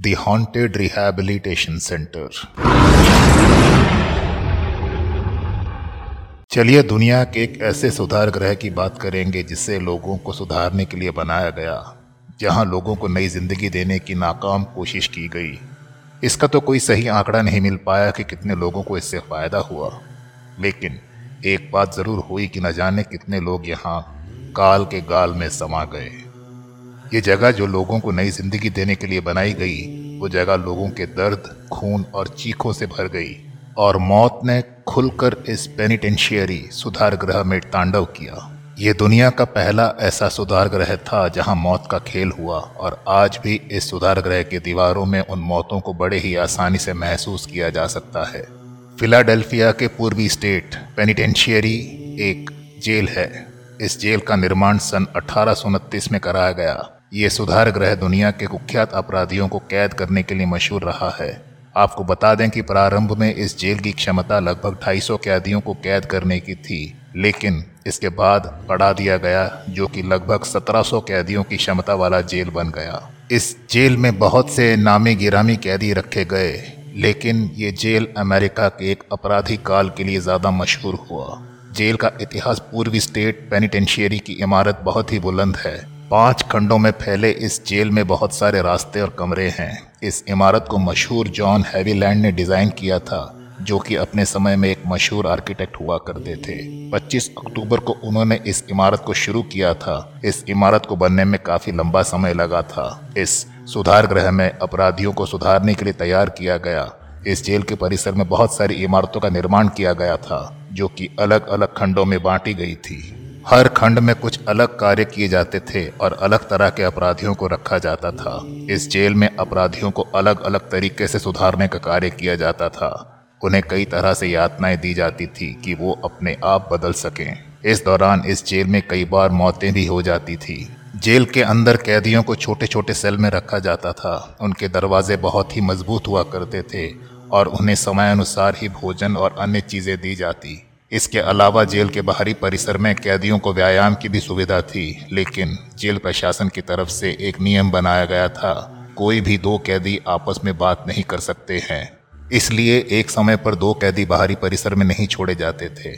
The Haunted Rehabilitation Center. चलिए दुनिया के एक ऐसे सुधार ग्रह की बात करेंगे जिसे लोगों को सुधारने के लिए बनाया गया, जहाँ लोगों को नई ज़िंदगी देने की नाकाम कोशिश की गई। इसका तो कोई सही आंकड़ा नहीं मिल पाया कि कितने लोगों को इससे फ़ायदा हुआ। लेकिन एक बात ज़रूर हुई कि न जाने कितने लोग यहाँ काल के गाल में समा गए। ये जगह जो लोगों को नई ज़िंदगी देने के लिए बनाई गई, वो जगह लोगों के दर्द, खून और चीखों से भर गई और मौत ने खुलकर इस पेनिटेंशियरी सुधार ग्रह में तांडव किया। ये दुनिया का पहला ऐसा सुधार ग्रह था जहाँ मौत का खेल हुआ और आज भी इस सुधार ग्रह की दीवारों में उन मौतों को बड़े ही आसानी से महसूस किया जा सकता है। फिलाडेल्फिया के पूर्वी स्टेट पेनिटेंशियरी एक जेल है। इस जेल का निर्माण सन अठारह में कराया गया। ये सुधार ग्रह दुनिया के कुख्यात अपराधियों को कैद करने के लिए मशहूर रहा है। आपको बता दें कि प्रारंभ में इस जेल की क्षमता लगभग 250 कैदियों को कैद करने की थी, लेकिन इसके बाद बढ़ा दिया गया, जो कि लगभग 1700 कैदियों की क्षमता वाला जेल बन गया। इस जेल में बहुत से नामी गिरामी कैदी रखे गए, लेकिन ये जेल अमेरिका के एक अपराधी काल के लिए ज़्यादा मशहूर हुआ। जेल का इतिहास पूर्वी स्टेट पेनिटेंशियरी की इमारत बहुत ही बुलंद है पाँच खंडों में फैले इस जेल में बहुत सारे रास्ते और कमरे हैं। इस इमारत को मशहूर जॉन हैवीलैंड ने डिज़ाइन किया था, जो कि अपने समय में एक मशहूर आर्किटेक्ट हुआ करते थे। 25 अक्टूबर को उन्होंने इस इमारत को शुरू किया था। इस इमारत को बनने में काफ़ी लंबा समय लगा था। इस सुधार गृह में अपराधियों को सुधारने के लिए तैयार किया गया। इस जेल के परिसर में बहुत सारी इमारतों का निर्माण किया गया था, जो कि अलग अलग खंडों में बांटी गई थी। हर खंड में कुछ अलग कार्य किए जाते थे और अलग तरह के अपराधियों को रखा जाता था। इस जेल में अपराधियों को अलग अलग तरीके से सुधारने का कार्य किया जाता था। उन्हें कई तरह से यातनाएँ दी जाती थी कि वो अपने आप बदल सकें। इस दौरान इस जेल में कई बार मौतें भी हो जाती थी। जेल के अंदर कैदियों को छोटे छोटे सेल में रखा जाता था। उनके दरवाजे बहुत ही मज़बूत हुआ करते थे और उन्हें समय अनुसार ही भोजन और अन्य चीज़ें दी जाती। इसके अलावा जेल के बाहरी परिसर में कैदियों को व्यायाम की भी सुविधा थी, लेकिन जेल प्रशासन की तरफ़ से एक नियम बनाया गया था, कोई भी दो कैदी आपस में बात नहीं कर सकते हैं। इसलिए एक समय पर दो कैदी बाहरी परिसर में नहीं छोड़े जाते थे।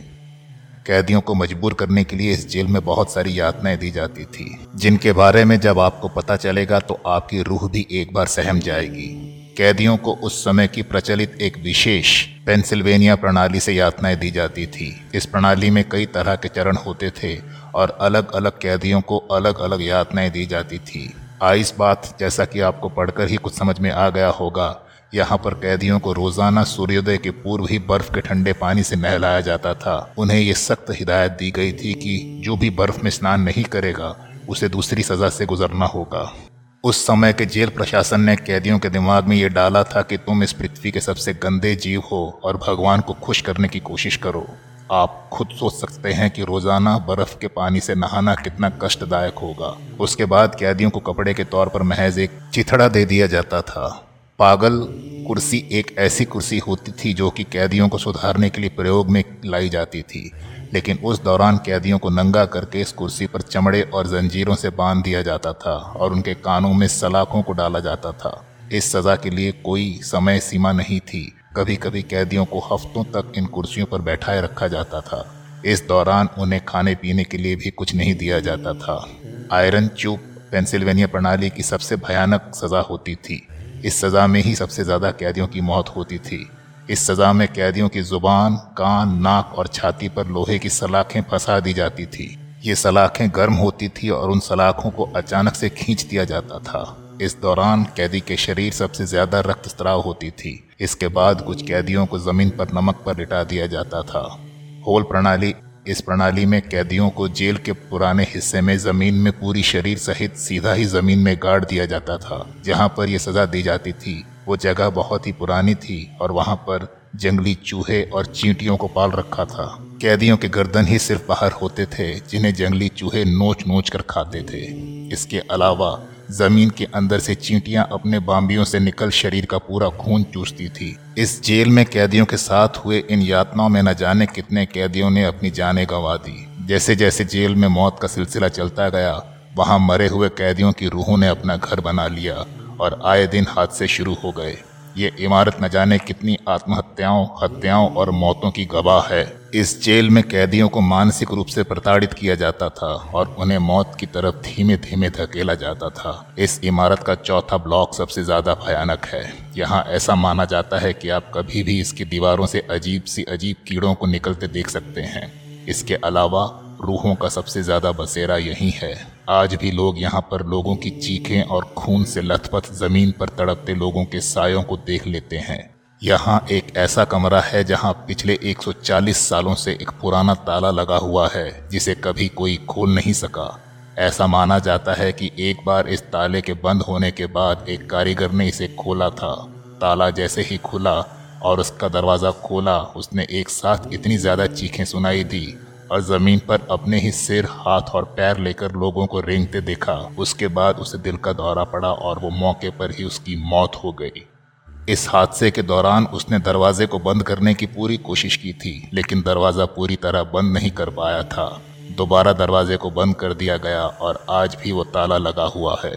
कैदियों को मजबूर करने के लिए इस जेल में बहुत सारी यातनाएँ दी जाती थी, जिनके बारे में जब आपको पता चलेगा तो आपकी रूह भी एक बार सहम जाएगी। कैदियों को उस समय की प्रचलित एक विशेष पेंसिल्वेनिया प्रणाली से यातनाएँ दी जाती थी। इस प्रणाली में कई तरह के चरण होते थे और अलग अलग कैदियों को अलग अलग यातनाएँ दी जाती थी। आइस बात जैसा कि आपको पढ़कर ही कुछ समझ में आ गया होगा, यहाँ पर कैदियों को रोज़ाना सूर्योदय के पूर्व ही बर्फ़ के ठंडे पानी से नहलाया जाता था। उन्हें ये सख्त हिदायत दी गई थी कि जो भी बर्फ़ में स्नान नहीं करेगा, उसे दूसरी सजा से गुजरना होगा। उस समय के जेल प्रशासन ने कैदियों के दिमाग में ये डाला था कि तुम इस पृथ्वी के सबसे गंदे जीव हो और भगवान को खुश करने की कोशिश करो। आप खुद सोच सकते हैं कि रोज़ाना बर्फ़ के पानी से नहाना कितना कष्टदायक होगा। उसके बाद कैदियों को कपड़े के तौर पर महज एक चिथड़ा दे दिया जाता था। पागल कुर्सी एक ऐसी कुर्सी होती थी जो कि कैदियों को सुधारने के लिए प्रयोग में लाई जाती थी। लेकिन उस दौरान कैदियों को नंगा करके इस कुर्सी पर चमड़े और जंजीरों से बाँध दिया जाता था और उनके कानों में सलाखों को डाला जाता था। इस सज़ा के लिए कोई समय सीमा नहीं थी। कभी कभी कैदियों को हफ्तों तक इन कुर्सियों पर बैठाए रखा जाता था। इस दौरान उन्हें खाने पीने के लिए भी कुछ नहीं दिया जाता था। आयरन चूप पेंसिल्वेनिया प्रणाली की सबसे भयानक सज़ा होती थी। इस सज़ा में ही सबसे ज़्यादा कैदियों की मौत होती थी। इस सज़ा में कैदियों की ज़ुबान, कान, नाक और छाती पर लोहे की सलाखें फंसा दी जाती थी। ये सलाखें गर्म होती थी और उन सलाखों को अचानक से खींच दिया जाता था। इस दौरान कैदी के शरीर सबसे ज़्यादा रक्तस्त्राव होती थी। इसके बाद कुछ कैदियों को ज़मीन पर नमक पर लिटा दिया जाता था। होल प्रणाली इस प्रणाली में कैदियों को जेल के पुराने हिस्से में ज़मीन में पूरी शरीर सहित सीधा ही ज़मीन में गाड़ दिया जाता था। जहाँ पर यह सजा दी जाती थी, वो जगह बहुत ही पुरानी थी और वहाँ पर जंगली चूहे और चींटियों को पाल रखा था। कैदियों के गर्दन ही सिर्फ़ बाहर होते थे, जिन्हें जंगली चूहे नोच नोच कर खाते थे। इसके अलावा ज़मीन के अंदर से चींटियाँ अपने बाम्बियों से निकल शरीर का पूरा खून चूसती थी। इस जेल में कैदियों के साथ हुए इन यातनाओं में न जाने कितने कैदियों ने अपनी जानें गंवा दी। जैसे जैसे जेल में मौत का सिलसिला चलता गया, वहाँ मरे हुए कैदियों की रूहों ने अपना घर बना लिया और आए दिन हादसे शुरू हो गए। ये इमारत न जाने कितनी आत्महत्याओं, हत्याओं और मौतों की गवाह है। इस जेल में कैदियों को मानसिक रूप से प्रताड़ित किया जाता था और उन्हें मौत की तरफ़ धीमे धीमे धकेला जाता था। इस इमारत का चौथा ब्लॉक सबसे ज़्यादा भयानक है। यहाँ ऐसा माना जाता है कि आप कभी भी इसकी दीवारों से अजीब सी अजीब कीड़ों को निकलते देख सकते हैं। इसके अलावा रूहों का सबसे ज़्यादा बसेरा यही है। आज भी लोग यहाँ पर लोगों की चीखें और खून से लथपथ ज़मीन पर तड़पते लोगों के सायों को देख लेते हैं। यहाँ एक ऐसा कमरा है जहाँ पिछले 140 सालों से एक पुराना ताला लगा हुआ है, जिसे कभी कोई खोल नहीं सका। ऐसा माना जाता है कि एक बार इस ताले के बंद होने के बाद एक कारीगर ने इसे खोला था। ताला जैसे ही खुला और उसका दरवाज़ा खोला, उसने एक साथ इतनी ज़्यादा चीखें सुनाई दी। और ज़मीन पर अपने ही सिर, हाथ और पैर लेकर लोगों को रेंगते देखा। उसके बाद उसे दिल का दौरा पड़ा और वो मौके पर ही उसकी मौत हो गई। इस हादसे के दौरान उसने दरवाजे को बंद करने की पूरी कोशिश की थी, लेकिन दरवाज़ा पूरी तरह बंद नहीं कर पाया था। दोबारा दरवाजे को बंद कर दिया गया और आज भी वो ताला लगा हुआ है।